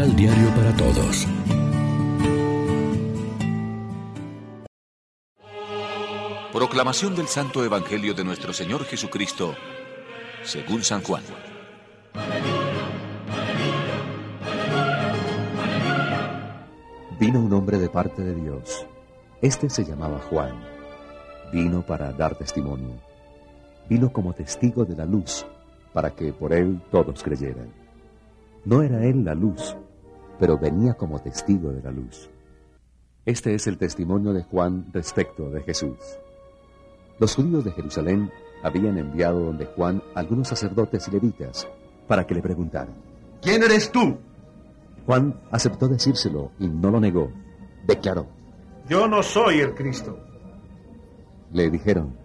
Devocional Diario para Todos. Proclamación del Santo Evangelio de nuestro Señor Jesucristo, según San Juan. Vino un hombre de parte de Dios. Este se llamaba Juan. Vino para dar testimonio. Vino como testigo de la luz, para que por él todos creyeran. No era él la luz, pero venía como testigo de la luz. Este es el testimonio de Juan respecto de Jesús. Los judíos de Jerusalén habían enviado donde Juan algunos sacerdotes y levitas para que le preguntaran, ¿quién eres tú? Juan aceptó decírselo y no lo negó. Declaró, yo no soy el Cristo. Le dijeron,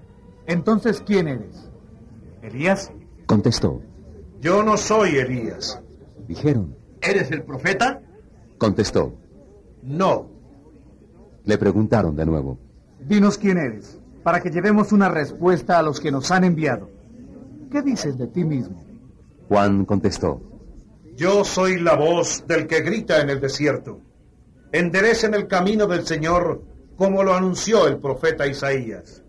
entonces ¿quién eres? ¿Elías? Contestó, yo no soy Elías. Dijeron, ¿eres el profeta? Contestó, no. Le preguntaron de nuevo, dinos quién eres para que llevemos una respuesta a los que nos han enviado. ¿Qué dices de ti mismo? Juan contestó, Yo soy la voz del que grita en el desierto. Enderecen el camino del Señor como lo anunció el profeta Isaías.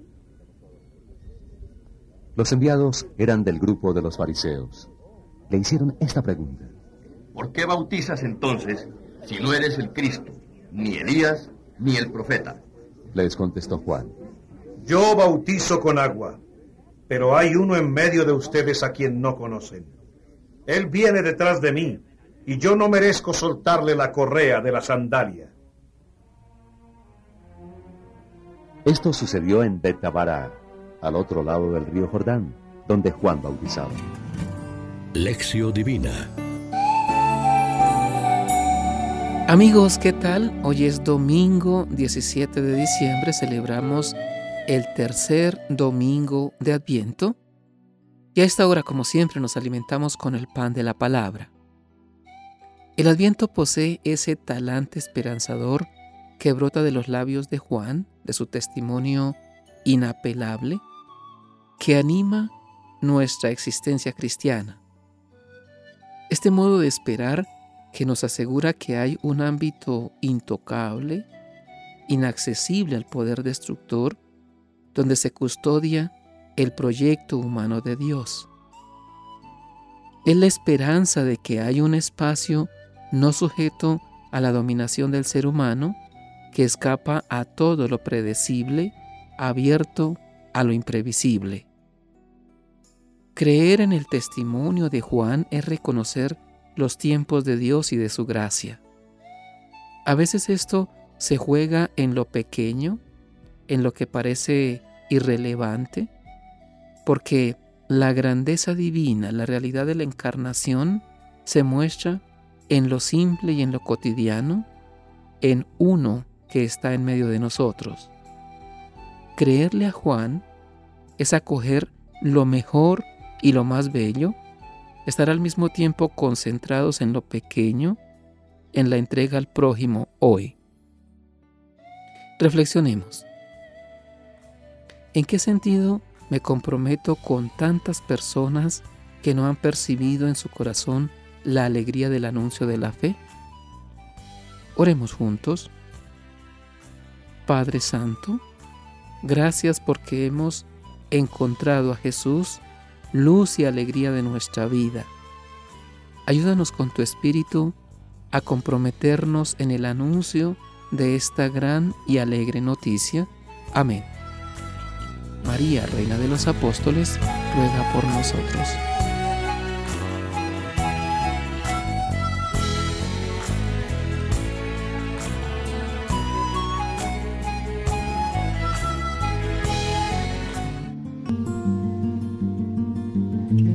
Los enviados eran del grupo de los fariseos. Le hicieron esta pregunta. ¿Por qué bautizas entonces si no eres el Cristo, ni Elías, ni el profeta? Les contestó Juan. Yo bautizo con agua, pero hay uno en medio de ustedes a quien no conocen. Él viene detrás de mí, y yo no merezco soltarle la correa de la sandalia. Esto sucedió en Betabara, al otro lado del río Jordán, donde Juan bautizaba. Lección Divina Amigos, ¿qué tal? Hoy es domingo 17 de diciembre, celebramos el tercer domingo de Adviento y a esta hora, como siempre, nos alimentamos con el pan de la palabra. El Adviento posee ese talante esperanzador que brota de los labios de Juan, de su testimonio inapelable, que anima nuestra existencia cristiana. Este modo de esperar que nos asegura que hay un ámbito intocable, inaccesible al poder destructor, donde se custodia el proyecto humano de Dios. Es la esperanza de que hay un espacio no sujeto a la dominación del ser humano que escapa a todo lo predecible, abierto a lo imprevisible. Creer en el testimonio de Juan es reconocer los tiempos de Dios y de su gracia. A veces esto se juega en lo pequeño, en lo que parece irrelevante, porque la grandeza divina, la realidad de la encarnación, se muestra en lo simple y en lo cotidiano, en uno que está en medio de nosotros. Creerle a Juan es acoger lo mejor y lo más bello, estar al mismo tiempo concentrados en lo pequeño, en la entrega al prójimo hoy. Reflexionemos. ¿En qué sentido me comprometo con tantas personas que no han percibido en su corazón la alegría del anuncio de la fe? Oremos juntos. Padre Santo, gracias porque hemos encontrado a Jesús, luz y alegría de nuestra vida. Ayúdanos con tu Espíritu a comprometernos en el anuncio de esta gran y alegre noticia. Amén. María, Reina de los Apóstoles, ruega por nosotros.